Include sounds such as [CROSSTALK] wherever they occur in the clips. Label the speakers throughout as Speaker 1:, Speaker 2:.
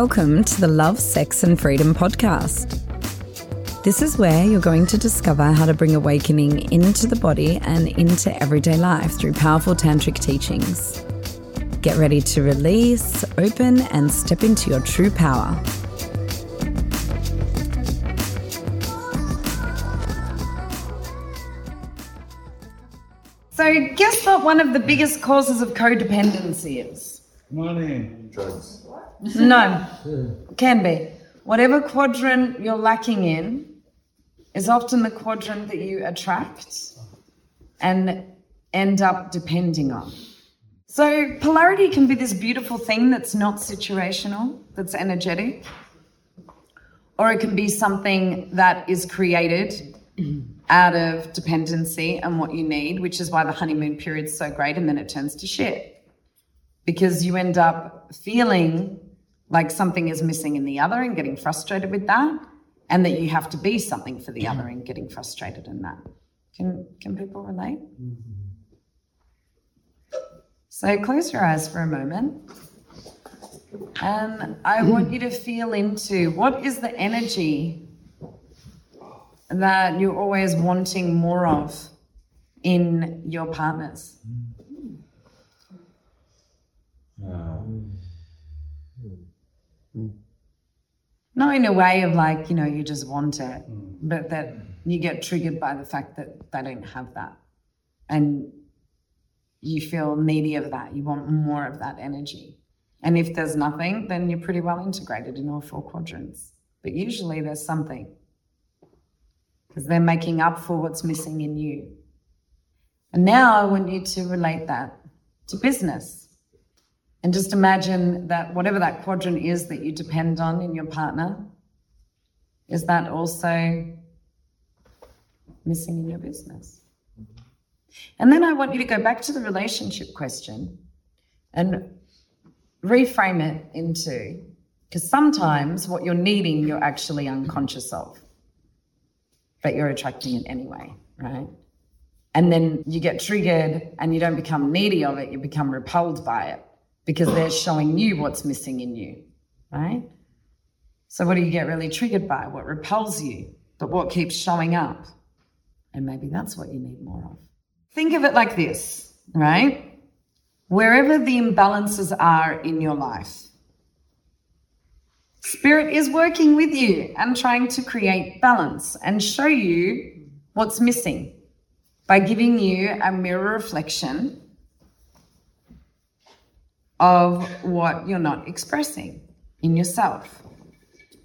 Speaker 1: Welcome to the Love, Sex and Freedom podcast. This is where you're going to discover how to bring awakening into the body and into everyday life through powerful tantric teachings. Get ready to release, open, and step into your true power. So, guess what one of the biggest causes of codependency is?
Speaker 2: Money.
Speaker 3: Drugs.
Speaker 1: No, hmm. can be. Whatever quadrant you're lacking in is often the quadrant that you attract and end up depending on. So, polarity can be this beautiful thing that's not situational, that's energetic, or it can be something that is created out of dependency and what you need, which is why the honeymoon period is so great and then it turns to shit. Because you end up feeling like something is missing in the other and getting frustrated with that, and that you have to be something for the other and getting frustrated in that. Can can people relate? Mm-hmm. So close your eyes for a moment. And I want you to feel into what is the energy that you're always wanting more of in your partners. Mm-hmm. Mm. Not in a way of like, you know, you just want it, but that you get triggered by the fact that they don't have that. And you feel needy of that. You want more of that energy. And if there's nothing, then you're pretty well integrated in all four quadrants. But usually there's something because they're making up for what's missing in you. And now I want you to relate that to business. And just imagine that whatever that quadrant is that you depend on in your partner, is that also missing in your business? And then I want you to go back to the relationship question and reframe it into because sometimes what you're needing, you're actually unconscious of, but you're attracting it anyway, right? And then you get triggered and you don't become needy of it, you become repelled by it because they're showing you what's missing in you, right? So, what do you get really triggered by? What repels you, but what keeps showing up? And maybe that's what you need more of. Think of it like this, right? Wherever the imbalances are in your life, Spirit is working with you and trying to create balance and show you what's missing by giving you a mirror reflection of what you're not expressing in yourself.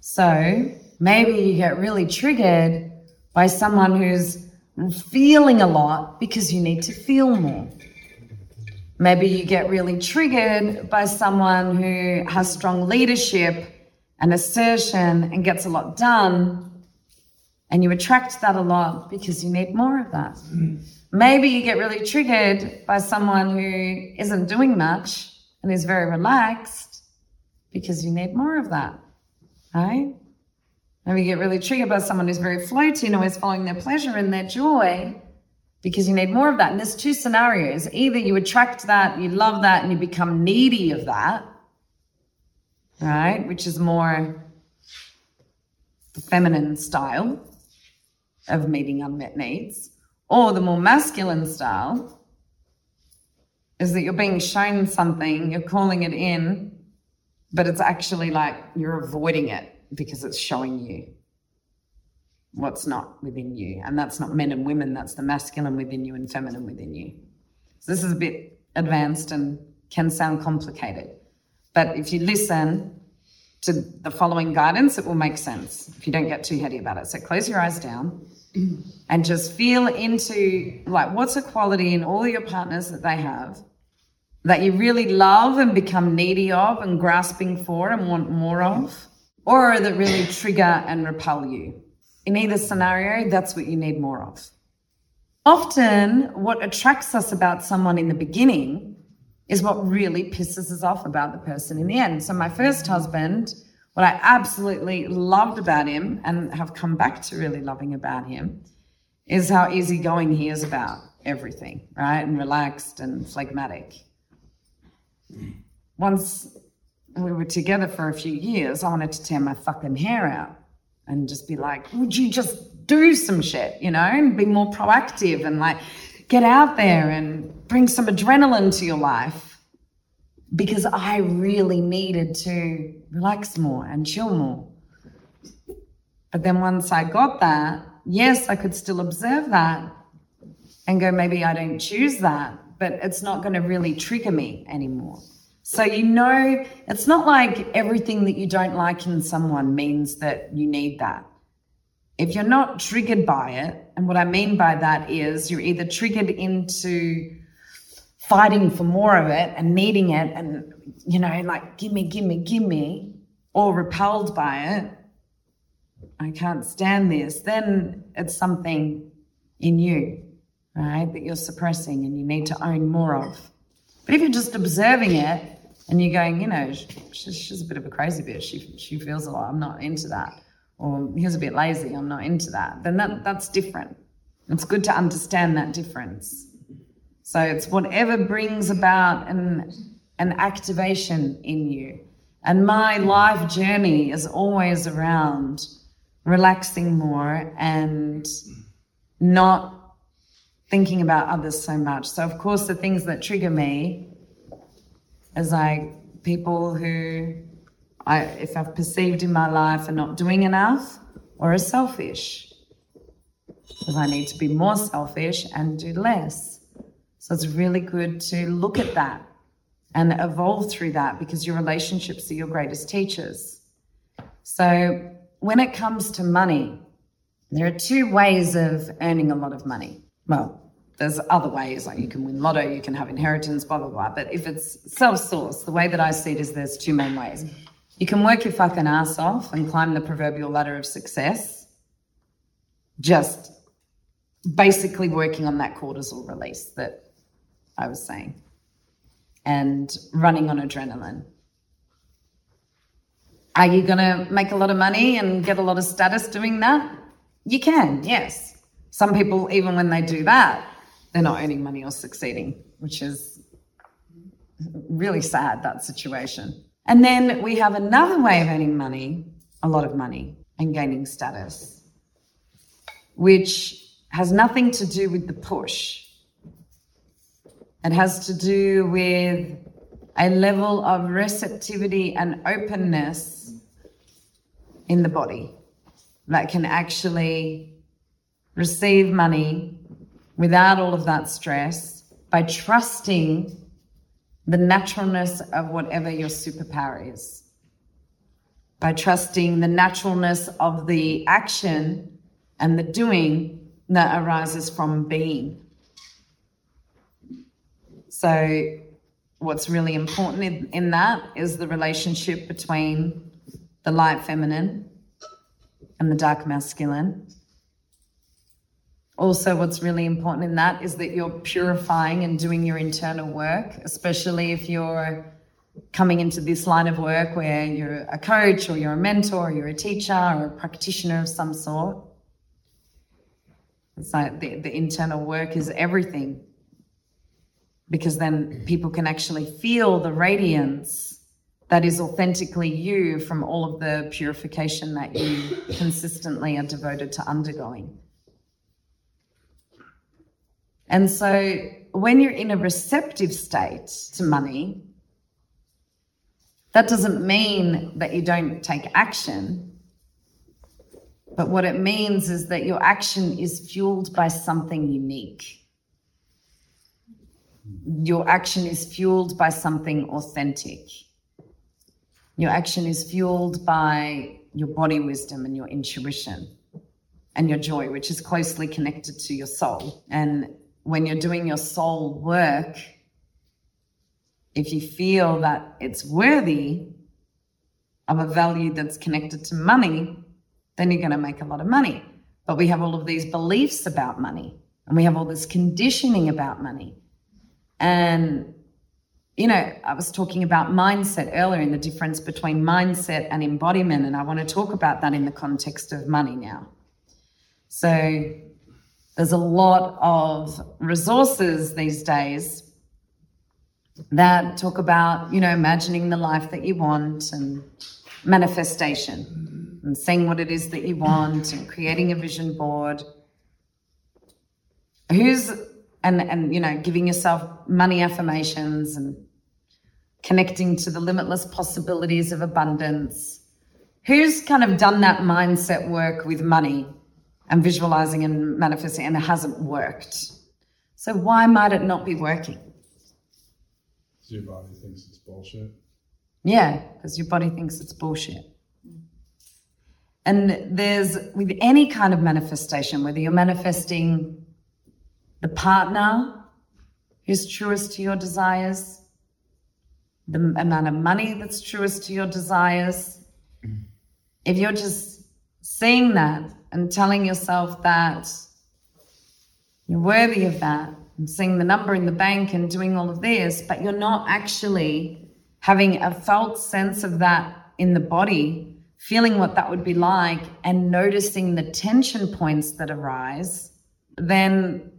Speaker 1: So maybe you get really triggered by someone who's feeling a lot because you need to feel more. Maybe you get really triggered by someone who has strong leadership and assertion and gets a lot done. And you attract that a lot because you need more of that. Mm. Maybe you get really triggered by someone who isn't doing much and he's very relaxed because you need more of that, right? And we get really triggered by someone who's very floaty and always following their pleasure and their joy because you need more of that. And there's two scenarios. Either you attract that, you love that, and you become needy of that, right? Which is more the feminine style of meeting unmet needs, or the more masculine style is that you're being shown something, you're calling it in, but it's actually like you're avoiding it because it's showing you what's not within you. And that's not men and women, that's the masculine within you and feminine within you. So this is a bit advanced and can sound complicated. But if you listen to the following guidance, it will make sense if you don't get too heady about it. So close your eyes down and just feel into like what's a quality in all your partners that they have that you really love and become needy of and grasping for and want more of, or that really trigger and repel you. In either scenario, that's what you need more of. Often, what attracts us about someone in the beginning is what really pisses us off about the person in the end. So, my first husband, what I absolutely loved about him and have come back to really loving about him is how easygoing he is about everything, right? And relaxed and phlegmatic once we were together for a few years, I wanted to tear my fucking hair out and just be like, would you just do some shit, you know, and be more proactive and like get out there and bring some adrenaline to your life? Because I really needed to relax more and chill more. But then once I got that, yes, I could still observe that and go, maybe I don't choose that, but it's not going to really trigger me anymore. So, you know, it's not like everything that you don't like in someone means that you need that. If you're not triggered by it, and what I mean by that is you're either triggered into fighting for more of it and needing it and, you know, like, give me, give me, give me, or repelled by it, I can't stand this, then it's something in you, right, that you're suppressing and you need to own more of. But if you're just observing it and you're going, you know, she's, she's a bit of a crazy bitch, she, she feels a lot, I'm not into that. Or he's a bit lazy, I'm not into that. Then that, that's different. It's good to understand that difference. So it's whatever brings about an, an activation in you. And my life journey is always around relaxing more and not thinking about others so much. So, of course, the things that trigger me is like people who I, if I've perceived in my life are not doing enough or are selfish. Because I need to be more selfish and do less. So it's really good to look at that and evolve through that because your relationships are your greatest teachers. So when it comes to money, there are two ways of earning a lot of money. Well, there's other ways, like you can win lotto, you can have inheritance, blah, blah, blah. But if it's self sourced, the way that I see it is there's two main ways. You can work your fucking ass off and climb the proverbial ladder of success, just basically working on that cortisol release that I was saying and running on adrenaline. Are you going to make a lot of money and get a lot of status doing that? You can, yes. Some people, even when they do that, they're not earning money or succeeding, which is really sad, that situation. And then we have another way of earning money, a lot of money, and gaining status, which has nothing to do with the push. It has to do with a level of receptivity and openness in the body that can actually receive money without all of that stress by trusting the naturalness of whatever your superpower is. By trusting the naturalness of the action and the doing that arises from being. So, what's really important in, in that is the relationship between the light feminine and the dark masculine also, what's really important in that is that you're purifying and doing your internal work, especially if you're coming into this line of work where you're a coach or you're a mentor or you're a teacher or a practitioner of some sort. It's like the, the internal work is everything because then people can actually feel the radiance that is authentically you from all of the purification that you consistently are devoted to undergoing. And so when you're in a receptive state to money, that doesn't mean that you don't take action. But what it means is that your action is fueled by something unique. Your action is fueled by something authentic. Your action is fueled by your body wisdom and your intuition and your joy, which is closely connected to your soul. And when you're doing your soul work, if you feel that it's worthy of a value that's connected to money, then you're going to make a lot of money. But we have all of these beliefs about money and we have all this conditioning about money. And, you know, I was talking about mindset earlier and the difference between mindset and embodiment. And I want to talk about that in the context of money now. So, there's a lot of resources these days that talk about, you know, imagining the life that you want and manifestation and seeing what it is that you want and creating a vision board. Who's and and you know, giving yourself money affirmations and connecting to the limitless possibilities of abundance. Who's kind of done that mindset work with money and visualizing and manifesting and it hasn't worked? So why might it not be working?
Speaker 2: your body thinks it's bullshit.
Speaker 1: Yeah, because your body thinks it's bullshit. And there's with any kind of manifestation, whether you're manifesting the partner who's truest to your desires, the amount of money that's truest to your desires, if you're just seeing that and telling yourself that you're worthy of that, and seeing the number in the bank and doing all of this, but you're not actually having a felt sense of that in the body, feeling what that would be like, and noticing the tension points that arise, then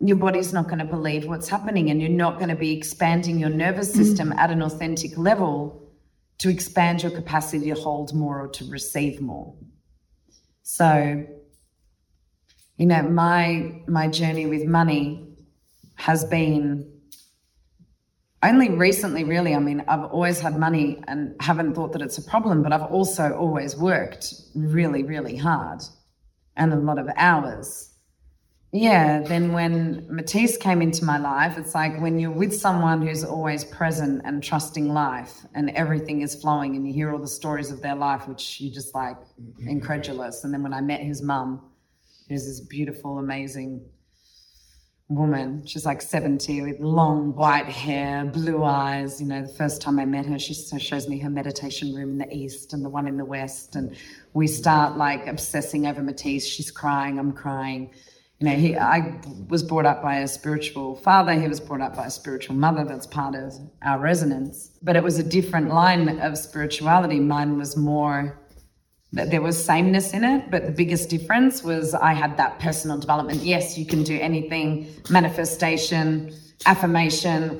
Speaker 1: your body's not going to believe what's happening and you're not going to be expanding your nervous mm. system at an authentic level to expand your capacity to hold more or to receive more. So you know, my my journey with money has been only recently really. I mean i've always had money and haven't thought that it's a problem but i've also always worked really really hard and a lot of hours yeah then when matisse came into my life it's like when you're with someone who's always present and trusting life and everything is flowing and you hear all the stories of their life which you just like mm-hmm. incredulous and then when i met his mum Who's this beautiful, amazing woman. She's like 70 with long white hair, blue eyes. You know, the first time I met her, she shows me her meditation room in the east and the one in the west. And we start like obsessing over Matisse. She's crying, I'm crying. You know, he, I was brought up by a spiritual father. He was brought up by a spiritual mother. That's part of our resonance. But it was a different line of spirituality. Mine was more that there was sameness in it, but the biggest difference was I had that personal development. Yes, you can do anything, manifestation, affirmation,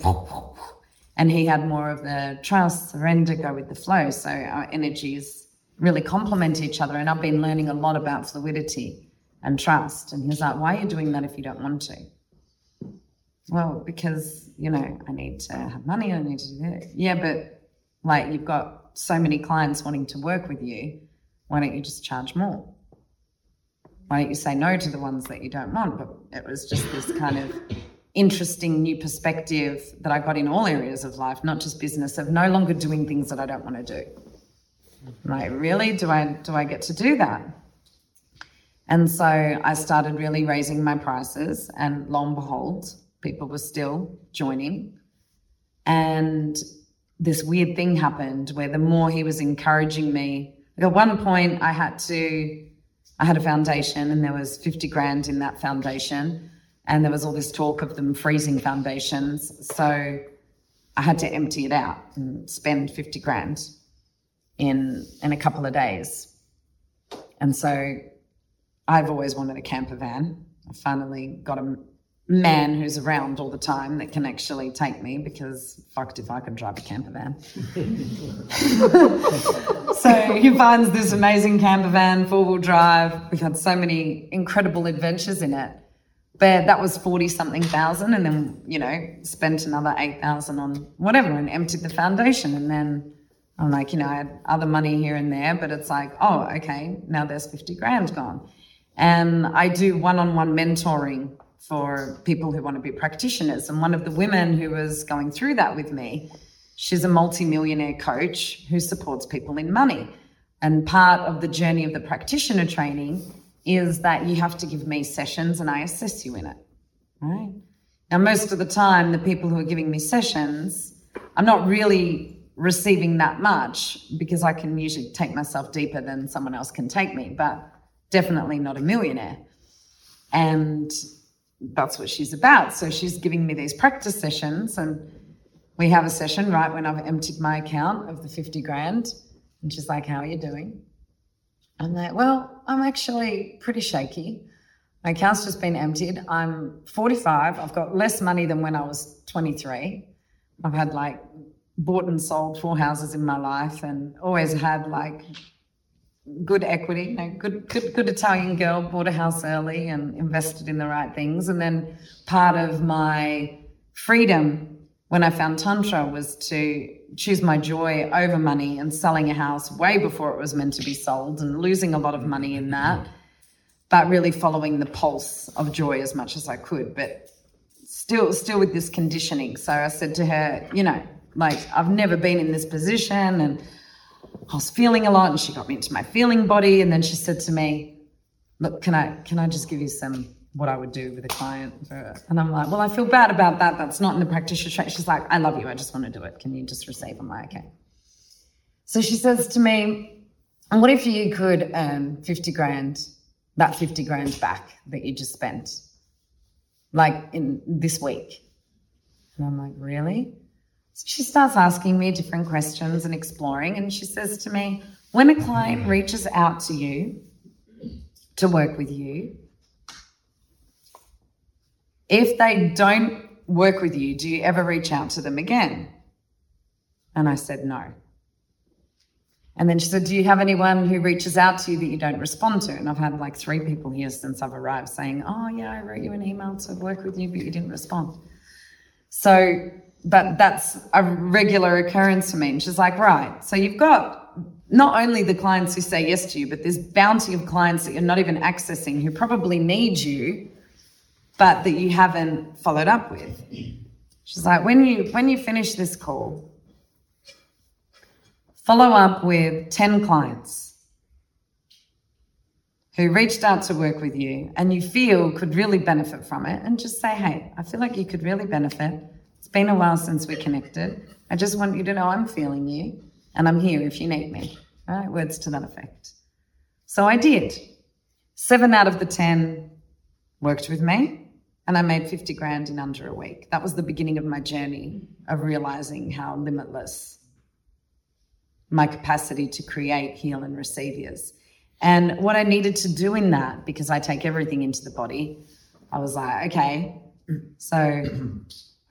Speaker 1: and he had more of the trust, surrender, go with the flow. So our energies really complement each other. And I've been learning a lot about fluidity and trust. And he's like, why are you doing that if you don't want to? Well, because, you know, I need to have money, I need to do that. Yeah, but like you've got so many clients wanting to work with you why don't you just charge more? Why don't you say no to the ones that you don't want? But it was just this kind of interesting new perspective that I got in all areas of life, not just business, of no longer doing things that I don't want to do. Like, really? Do I do I get to do that? And so I started really raising my prices, and lo and behold, people were still joining. And this weird thing happened where the more he was encouraging me at one point, I had to, I had a foundation and there was 50 grand in that foundation. And there was all this talk of them freezing foundations. So I had to empty it out and spend 50 grand in, in a couple of days. And so I've always wanted a camper van. I finally got a man who's around all the time that can actually take me because fucked if I could drive a camper van. [LAUGHS] so he finds this amazing camper van, four wheel drive. We've had so many incredible adventures in it. But that was 40 something thousand, and then, you know, spent another 8,000 on whatever and emptied the foundation. And then I'm like, you know, I had other money here and there, but it's like, oh, okay, now there's 50 grand gone. And I do one on one mentoring for people who want to be practitioners. And one of the women who was going through that with me, she's a multimillionaire coach who supports people in money. And part of the journey of the practitioner training is that you have to give me sessions and I assess you in it. Right? Now, most of the time, the people who are giving me sessions, I'm not really receiving that much because I can usually take myself deeper than someone else can take me, but definitely not a millionaire. And that's what she's about. So she's giving me these practice sessions, and we have a session right when I've emptied my account of the 50 grand. And she's like, How are you doing? And I'm like, Well, I'm actually pretty shaky. My account's just been emptied. I'm 45. I've got less money than when I was 23. I've had like bought and sold four houses in my life and always had like good equity, you know, good, good, good Italian girl, bought a house early and invested in the right things. And then part of my freedom when I found Tantra was to choose my joy over money and selling a house way before it was meant to be sold and losing a lot of money in that, but really following the pulse of joy as much as I could. But still, still with this conditioning. So I said to her, you know, like I've never been in this position and I was feeling a lot and she got me into my feeling body. And then she said to me, look, can I, can I just give you some, what I would do with a client? And I'm like, well, I feel bad about that. That's not in the practitioner training. She's like, I love you. I just want to do it. Can you just receive? I'm like, okay. So she says to me, and what if you could earn 50 grand, that 50 grand back that you just spent, like in this week? And I'm like, really? So she starts asking me different questions and exploring. And she says to me, when a client reaches out to you to work with you, if they don't work with you, do you ever reach out to them again? And I said, no. And then she said, Do you have anyone who reaches out to you that you don't respond to? And I've had like three people here since I've arrived saying, Oh, yeah, I wrote you an email to work with you, but you didn't respond. So but that's a regular occurrence for me. And she's like, right. So you've got not only the clients who say yes to you, but this bounty of clients that you're not even accessing who probably need you, but that you haven't followed up with. She's like, when you when you finish this call, follow up with 10 clients who reached out to work with you and you feel could really benefit from it and just say, hey, I feel like you could really benefit it's been a while since we connected. I just want you to know I'm feeling you and I'm here if you need me. Right? Words to that effect. So I did. Seven out of the 10 worked with me and I made 50 grand in under a week. That was the beginning of my journey of realizing how limitless my capacity to create, heal, and receive is. And what I needed to do in that, because I take everything into the body, I was like, okay, so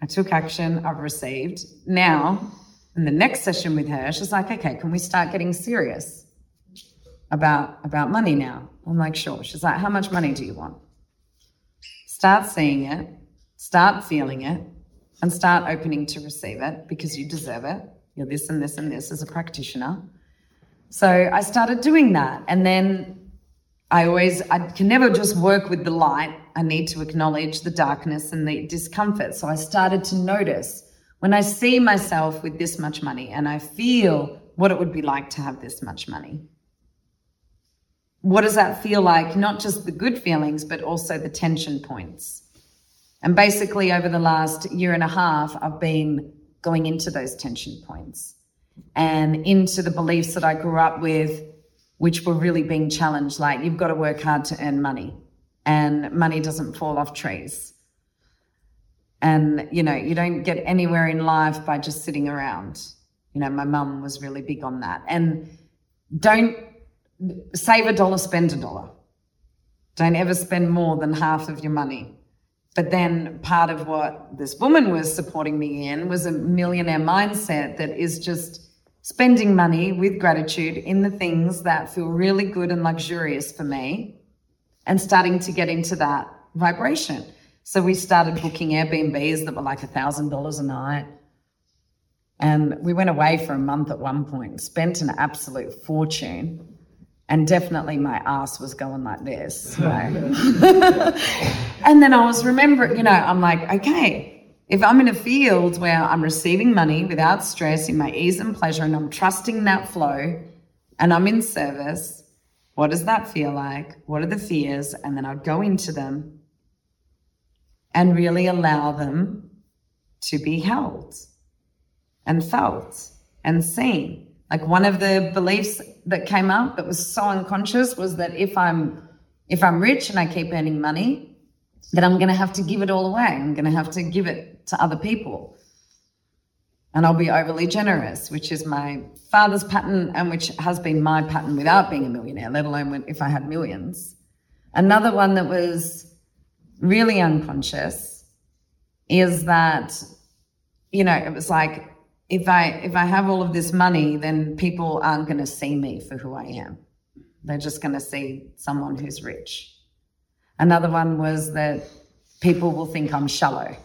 Speaker 1: I took action, I've received. Now, in the next session with her, she's like, okay, can we start getting serious about, about money now? I'm like, sure. She's like, how much money do you want? Start seeing it, start feeling it, and start opening to receive it because you deserve it. You're this and this and this as a practitioner. So I started doing that. And then I always, I can never just work with the light. I need to acknowledge the darkness and the discomfort. So I started to notice when I see myself with this much money and I feel what it would be like to have this much money. What does that feel like? Not just the good feelings, but also the tension points. And basically, over the last year and a half, I've been going into those tension points and into the beliefs that I grew up with which were really being challenged. Like, you've got to work hard to earn money, and money doesn't fall off trees. And, you know, you don't get anywhere in life by just sitting around. You know, my mum was really big on that. And don't save a dollar, spend a dollar. Don't ever spend more than half of your money. But then part of what this woman was supporting me in was a millionaire mindset that is just spending money with gratitude in the things that feel really good and luxurious for me and starting to get into that vibration. So we started booking Airbnbs that were like a thousand dollars a night. And we went away for a month at one point, spent an absolute fortune. And definitely my ass was going like this. [LAUGHS] [LAUGHS] And then I was remembering, you know, I'm like, okay, if I'm in a field where I'm receiving money without stress in my ease and pleasure and I'm trusting that flow and I'm in service, what does that feel like? What are the fears? And then I'll go into them and really allow them to be held and felt and seen. Like one of the beliefs that came up that was so unconscious was that if I'm if I'm rich and I keep earning money, that I'm going to have to give it all away. I'm going to have to give it to other people. And I'll be overly generous, which is my father's pattern and which has been my pattern without being a millionaire, let alone if I had millions. Another one that was really unconscious is that you know, it was like if I if I have all of this money, then people aren't going to see me for who I am. They're just going to see someone who's rich. Another one was that people will think I'm shallow,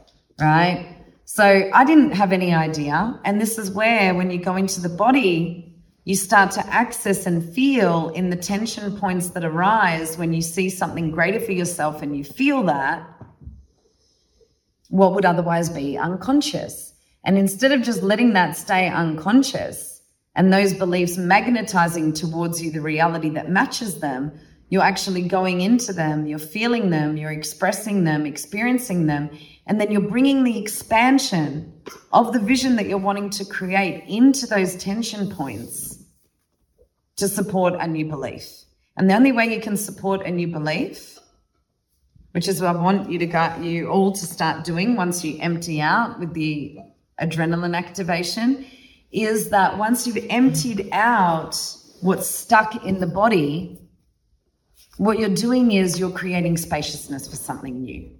Speaker 1: right? So I didn't have any idea. And this is where, when you go into the body, you start to access and feel in the tension points that arise when you see something greater for yourself and you feel that, what would otherwise be unconscious. And instead of just letting that stay unconscious and those beliefs magnetizing towards you the reality that matches them, you're actually going into them, you're feeling them, you're expressing them, experiencing them, and then you're bringing the expansion of the vision that you're wanting to create into those tension points to support a new belief. And the only way you can support a new belief, which is what I want you to get you all to start doing once you empty out with the adrenaline activation, is that once you've emptied out what's stuck in the body, what you're doing is you're creating spaciousness for something new.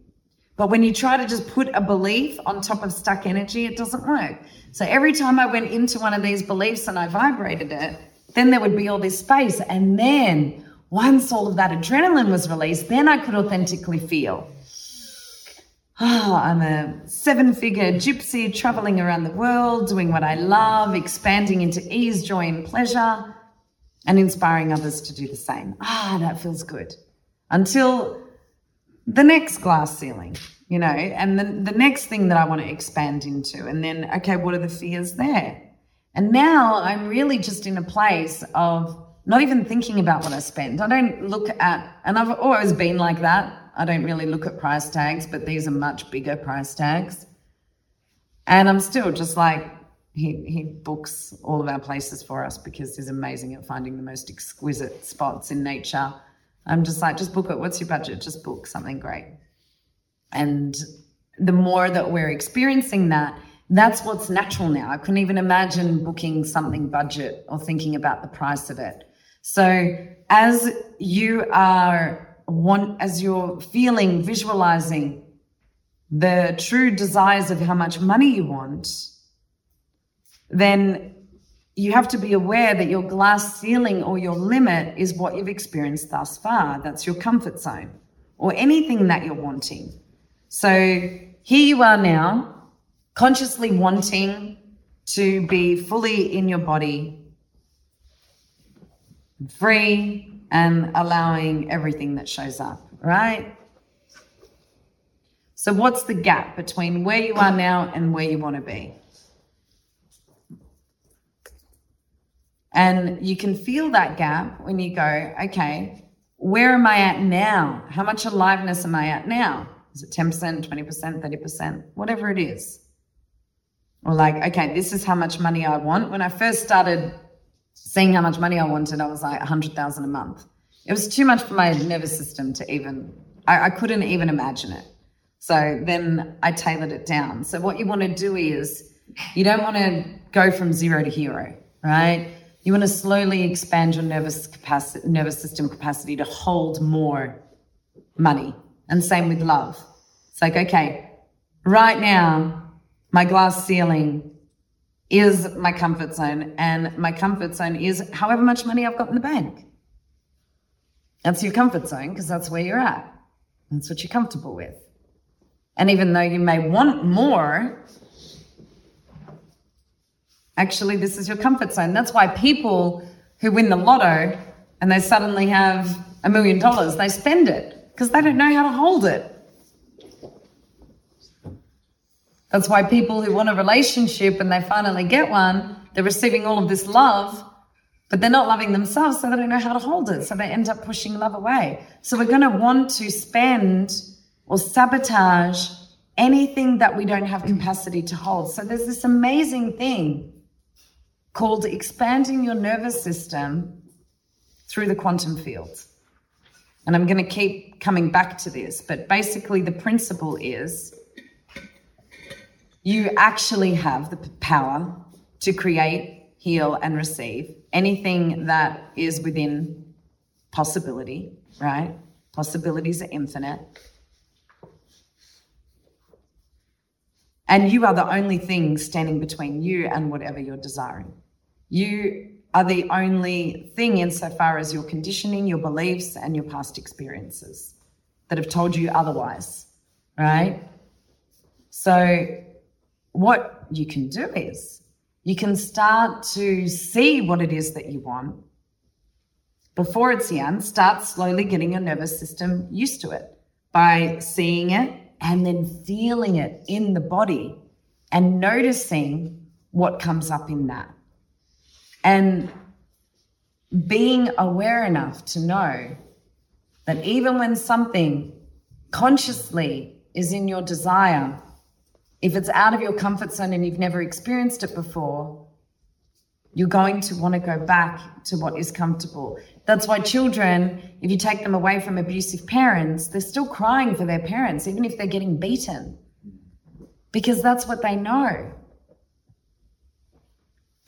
Speaker 1: But when you try to just put a belief on top of stuck energy, it doesn't work. So every time I went into one of these beliefs and I vibrated it, then there would be all this space. And then once all of that adrenaline was released, then I could authentically feel. Oh, I'm a seven figure gypsy traveling around the world, doing what I love, expanding into ease, joy, and pleasure, and inspiring others to do the same. Ah, that feels good. Until the next glass ceiling, you know, and then the next thing that I want to expand into. And then, okay, what are the fears there? And now I'm really just in a place of not even thinking about what I spend. I don't look at, and I've always been like that. I don't really look at price tags, but these are much bigger price tags. And I'm still just like, he, he books all of our places for us because he's amazing at finding the most exquisite spots in nature. I'm just like, just book it. What's your budget? Just book something great. And the more that we're experiencing that, that's what's natural now. I couldn't even imagine booking something budget or thinking about the price of it. So as you are one, as you're feeling, visualizing the true desires of how much money you want, then you have to be aware that your glass ceiling or your limit is what you've experienced thus far. That's your comfort zone or anything that you're wanting. So here you are now consciously wanting to be fully in your body, free, and allowing everything that shows up, right? So, what's the gap between where you are now and where you want to be? And you can feel that gap when you go, okay, where am I at now? How much aliveness am I at now? Is it 10%, 20%, 30%, whatever it is? Or like, okay, this is how much money I want. When I first started seeing how much money I wanted, I was like 100,000 a month. It was too much for my nervous system to even, I, I couldn't even imagine it. So then I tailored it down. So what you want to do is you don't want to go from zero to hero, right? You want to slowly expand your nervous capacity, nervous system capacity to hold more money. And same with love. It's like, okay, right now my glass ceiling is my comfort zone, and my comfort zone is however much money I've got in the bank. That's your comfort zone because that's where you're at. That's what you're comfortable with. And even though you may want more, actually, this is your comfort zone. That's why people who win the lotto and they suddenly have a million dollars, they spend it because they don't know how to hold it. That's why people who want a relationship and they finally get one, they're receiving all of this love, but they're not loving themselves, so they don't know how to hold it. So they end up pushing love away. So we're going to want to spend or sabotage anything that we don't have capacity to hold. So there's this amazing thing called expanding your nervous system through the quantum field. And I'm going to keep coming back to this, but basically the principle is you actually have the power to create, heal, and receive anything that is within possibility, right? Possibilities are infinite. And you are the only thing standing between you and whatever you're desiring. You are the only thing insofar as your conditioning, your beliefs, and your past experiences that have told you otherwise, right? So, what you can do is you can start to see what it is that you want before it's young. Start slowly getting your nervous system used to it by seeing it and then feeling it in the body and noticing what comes up in that. And being aware enough to know that even when something consciously is in your desire, if it's out of your comfort zone and you've never experienced it before, you're going to want to go back to what is comfortable. That's why children, if you take them away from abusive parents, they're still crying for their parents, even if they're getting beaten, because that's what they know.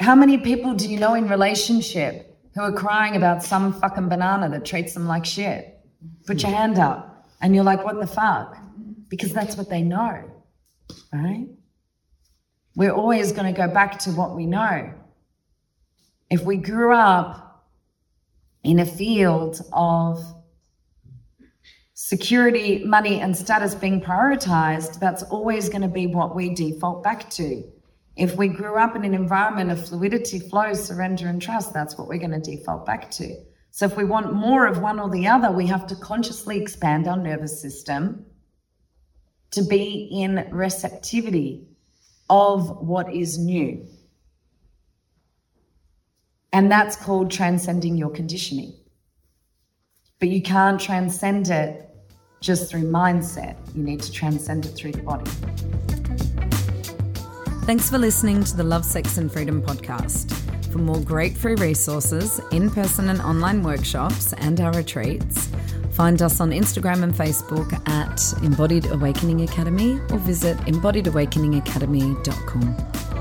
Speaker 1: How many people do you know in relationship who are crying about some fucking banana that treats them like shit? Put your hand up. And you're like, what the fuck? Because that's what they know, right? We're always going to go back to what we know. If we grew up in a field of security, money, and status being prioritized, that's always going to be what we default back to. If we grew up in an environment of fluidity, flow, surrender, and trust, that's what we're going to default back to. So if we want more of one or the other, we have to consciously expand our nervous system to be in receptivity of what is new. And that's called transcending your conditioning. But you can't transcend it just through mindset. You need to transcend it through the body.
Speaker 3: Thanks for listening to the Love, Sex and Freedom podcast. For more great free resources, in person and online workshops, and our retreats, find us on Instagram and Facebook at Embodied Awakening Academy or visit embodiedawakeningacademy.com.